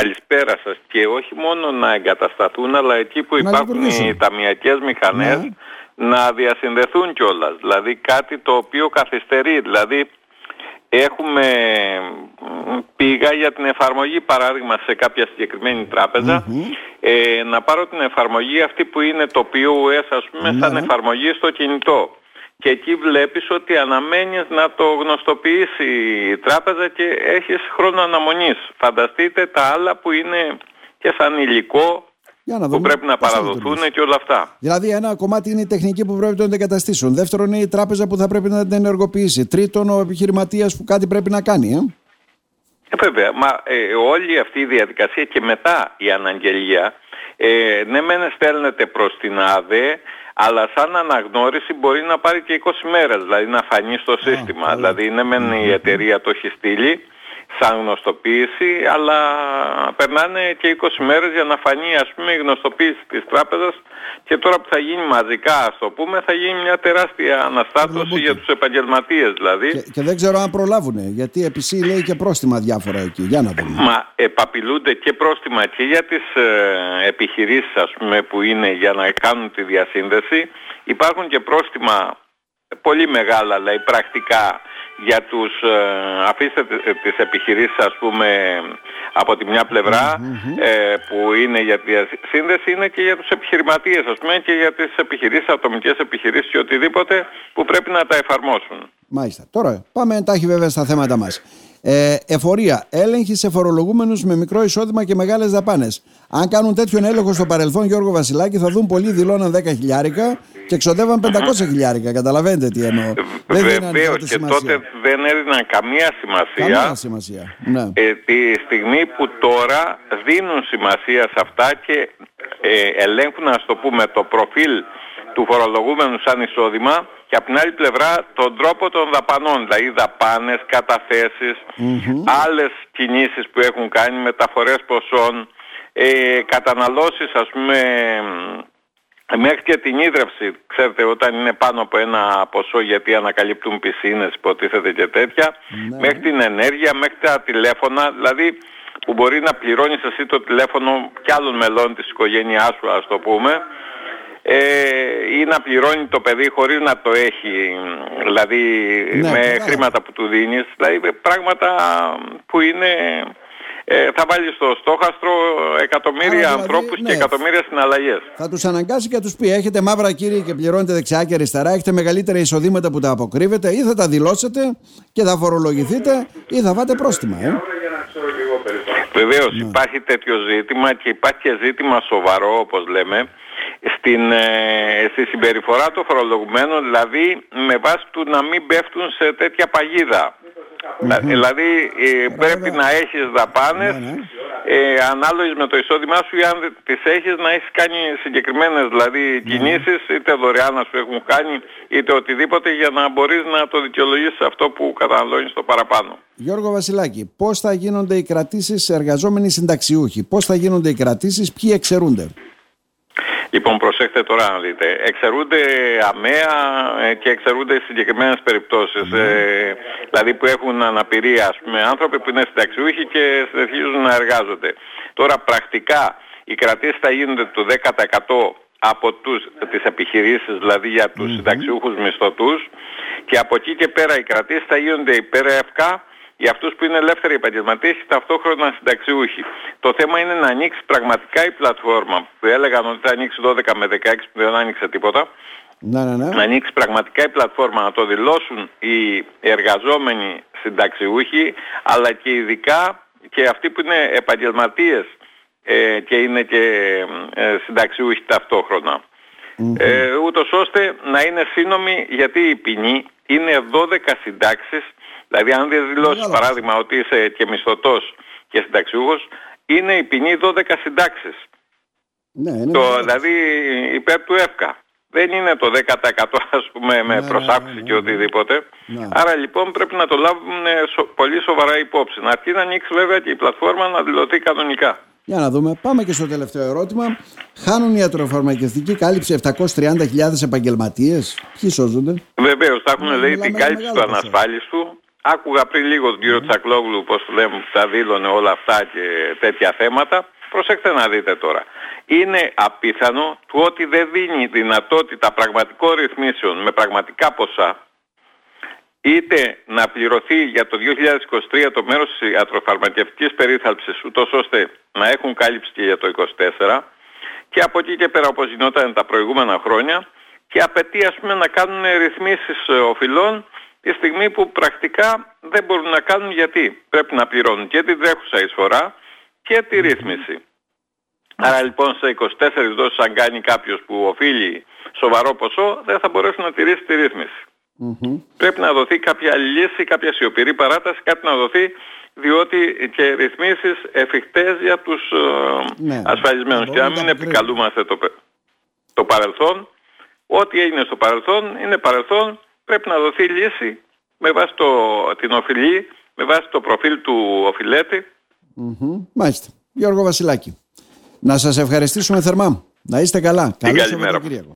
Καλησπέρα σας και όχι μόνο να εγκατασταθούν αλλά εκεί που υπάρχουν οι ταμιακές μηχανές ναι. να διασυνδεθούν κιόλας. Δηλαδή κάτι το οποίο καθυστερεί. Δηλαδή έχουμε πήγα για την εφαρμογή παράδειγμα σε κάποια συγκεκριμένη ε, να πάρω την εφαρμογή αυτή που είναι το POS ας πούμε σαν ναι. εφαρμογή στο κινητό και εκεί βλέπεις ότι αναμένεις να το γνωστοποιήσει η τράπεζα και έχεις χρόνο αναμονής. Φανταστείτε τα άλλα που είναι και σαν υλικό που πρέπει να παραδοθούν και όλα αυτά. Δηλαδή, ένα κομμάτι είναι η τεχνική που πρέπει να την εγκαταστήσουν. Δεύτερον, είναι η τράπεζα που θα πρέπει να την ενεργοποιήσει. Τρίτον, ο επιχειρηματίας που κάτι πρέπει να κάνει. Ε. Ε, βέβαια, μα ε, όλη αυτή η διαδικασία και μετά η αναγγελία, ε, ναι μεν στέλνεται προς την ΑΔΕ, αλλά σαν αναγνώριση μπορεί να πάρει και 20 μέρες, δηλαδή να φανεί στο σύστημα. Δηλαδή ναι μεν η εταιρεία το έχει στείλει, σαν γνωστοποίηση, αλλά περνάνε και 20 μέρες για να φανεί ας πούμε η γνωστοποίηση της τράπεζας και τώρα που θα γίνει μαζικά ας το πούμε θα γίνει μια τεράστια αναστάτωση για τους επαγγελματίες δηλαδή. Και, και δεν ξέρω αν προλάβουν γιατί επισή λέει και πρόστιμα διάφορα εκεί. Για να δούμε. Μα επαπειλούνται και πρόστιμα και για τις ε, επιχειρήσεις ας πούμε που είναι για να κάνουν τη διασύνδεση. Υπάρχουν και πρόστιμα πολύ μεγάλα δηλαδή πρακτικά για τους, ε, αφήστε τις επιχειρήσεις ας πούμε από τη μια πλευρα ε, που είναι για τη σύνδεση είναι και για τους επιχειρηματίες ας πούμε και για τις επιχειρήσεις, ατομικές επιχειρήσεις και οτιδήποτε που πρέπει να τα εφαρμόσουν. Μάλιστα. Τώρα πάμε εντάχει βέβαια στα θέματα μας. Ε, εφορία. Έλεγχη σε φορολογούμενους με μικρό εισόδημα και μεγάλες δαπάνες. Αν κάνουν τέτοιον έλεγχο στο παρελθόν, Γιώργο Βασιλάκη, θα δουν πολλοί δηλώναν 10 χιλιάρικα και ξοδεύαν 500 χιλιάρικα. Καταλαβαίνετε τι εννοώ. Βεβαίως και τότε δεν έδιναν καμία σημασία. Καμία σημασία. Ναι. Ε, τη στιγμή που τώρα δίνουν σημασία σε αυτά και ε, ελέγχουν, ας το πούμε, το προφίλ του φορολογούμενου σαν εισόδημα και από την άλλη πλευρά τον τρόπο των δαπανών, δηλαδή δαπάνες, καταθέσεις, άλλες κινήσεις που έχουν κάνει, μεταφορές ποσών, ε, καταναλώσεις ας πούμε μέχρι και την ίδρυυση, ξέρετε όταν είναι πάνω από ένα ποσό γιατί ανακαλύπτουν πισίνες υποτίθεται και τέτοια, ναι. μέχρι την ενέργεια, μέχρι τα τηλέφωνα, δηλαδή που μπορεί να πληρώνεις εσύ το τηλέφωνο κι άλλων μελών της οικογένειάς σου ας το πούμε, ε, ή να πληρώνει το παιδί χωρίς να το έχει, δηλαδή ναι, με χρήματα που του δίνεις, δηλαδή πράγματα που είναι... Ε, θα βάλεις στο στόχαστρο εκατομμύρια δηλαδή, ανθρώπους και ναι. εκατομμύρια συναλλαγές. Θα τους αναγκάσει και θα τους πει έχετε μαύρα κύριε και πληρώνετε δεξιά και αριστερά, έχετε μεγαλύτερα εισοδήματα που τα αποκρύβετε ή θα τα δηλώσετε και θα φορολογηθείτε ή θα φάτε πρόστιμα. Ε. Βεβαίως ναι. υπάρχει τέτοιο ζήτημα και υπάρχει και ζήτημα σοβαρό όπως λέμε στην, ε, στη συμπεριφορά των φορολογουμένων, δηλαδή με βάση του να μην πέφτουν σε τέτοια Δηλαδή ε, πρέπει να έχεις δαπάνες ναι, ναι. ε, ανάλογες με το εισόδημά σου ή αν τις έχεις να έχεις κάνει συγκεκριμένες δηλαδή ναι. κινήσεις είτε δωρεάν να σου έχουν κάνει είτε οτιδήποτε για να μπορείς να το δικαιολογήσεις αυτό που καταναλώνεις το παραπάνω. Γιώργο Βασιλάκη, πώς θα γίνονται οι κρατήσεις εργαζόμενοι συνταξιούχοι, πώς θα γίνονται οι κρατήσεις, ποιοι εξαιρούνται; Λοιπόν, προσέξτε τώρα να δείτε. Εξαιρούνται αμαία ε, και εξαιρούνται συγκεκριμένες περιπτώσεις. Ε, δηλαδή που έχουν αναπηρία, ας πούμε, άνθρωποι που είναι συνταξιούχοι και συνεχίζουν να εργάζονται. Τώρα πρακτικά οι κρατήσεις θα γίνονται το 10% από τους, τις επιχειρήσεις, δηλαδή για τους mm-hmm. συνταξιούχους μισθωτούς και από εκεί και πέρα οι κρατήσεις θα γίνονται υπερεύκα για αυτούς που είναι ελεύθεροι επαγγελματίες και ταυτόχρονα συνταξιούχοι. Το θέμα είναι να ανοίξει πραγματικά η πλατφόρμα που έλεγαν ότι θα ανοίξει 12 με 16 που δεν άνοιξε τίποτα. Να, ναι, ναι. Να ανοίξει πραγματικά η πλατφόρμα, να το δηλώσουν οι εργαζόμενοι συνταξιούχοι, αλλά και ειδικά και αυτοί που είναι επαγγελματίες ε, και είναι και ε, συνταξιούχοι ταυτόχρονα. Ε, ούτως ώστε να είναι σύνομοι γιατί η ποινή είναι 12 συντάξεις Δηλαδή αν δεν δηλώσεις παράδειγμα ότι είσαι και μισθωτός και συνταξιούχος, είναι η ποινή 12 συντάξεις. Ναι, το, δηλαδή υπέρ του ΕΦΚΑ. Δεν είναι το 10% ας πούμε με ναι, προσάυξη ναι, και οτιδήποτε. Άρα λοιπόν πρέπει να το λάβουν πολύ σοβαρά υπόψη. Να αρχίσει να ανοίξει βέβαια και η πλατφόρμα να δηλωθεί κανονικά. Για να δούμε. Πάμε και στο τελευταίο ερώτημα. Χάνουν η ιατροφαρμακευτική κάλυψη 730.000 επαγγελματίες; Ποιοι σώζονται; Βεβαίως. Θα έχουν λέει την κάλυψη του ανασφάλιστου άκουγα πριν λίγο τον κύριο Τσακλόγλου πώς του λέμε που τα δήλωνε όλα αυτά και τέτοια θέματα. Προσέξτε να δείτε τώρα. Είναι απίθανο του ότι δεν δίνει δυνατότητα πραγματικών ρυθμίσεων με πραγματικά ποσά είτε να πληρωθεί για το 2023 το μέρος της ιατροφαρμακευτικής περίθαλψης ούτως ώστε να έχουν κάλυψη και για το 2024 και από εκεί και πέρα όπως γινόταν τα προηγούμενα χρόνια και απαιτεί ας πούμε να κάνουν ρυθμίσεις ε, οφειλών τη στιγμή που πρακτικά δεν μπορούν να κάνουν γιατί πρέπει να πληρώνουν και την τρέχουσα εισφορά και τη ρύθμιση. Άρα λοιπόν σε 24 δόσεις αν κάνει κάποιος που οφείλει σοβαρό ποσό δεν θα μπορέσει να τηρήσει τη ρύθμιση. Πρέπει να δοθεί κάποια λύση, κάποια σιωπηρή παράταση, κάτι να δοθεί διότι και ρυθμίσεις εφικτές για τους ε, ναι, ασφαλισμένους. Και αν μην επικαλούμαστε το, το παρελθόν, ό,τι έγινε στο παρελθόν είναι παρελθόν, πρέπει να δοθεί λύση με βάση το, την οφειλή, με βάση το προφίλ του οφειλέτη. Mm-hmm. Μάλιστα. Γιώργο Βασιλάκη. Να σας ευχαριστήσουμε θερμά. Να είστε καλά. Καλή καλημέρα.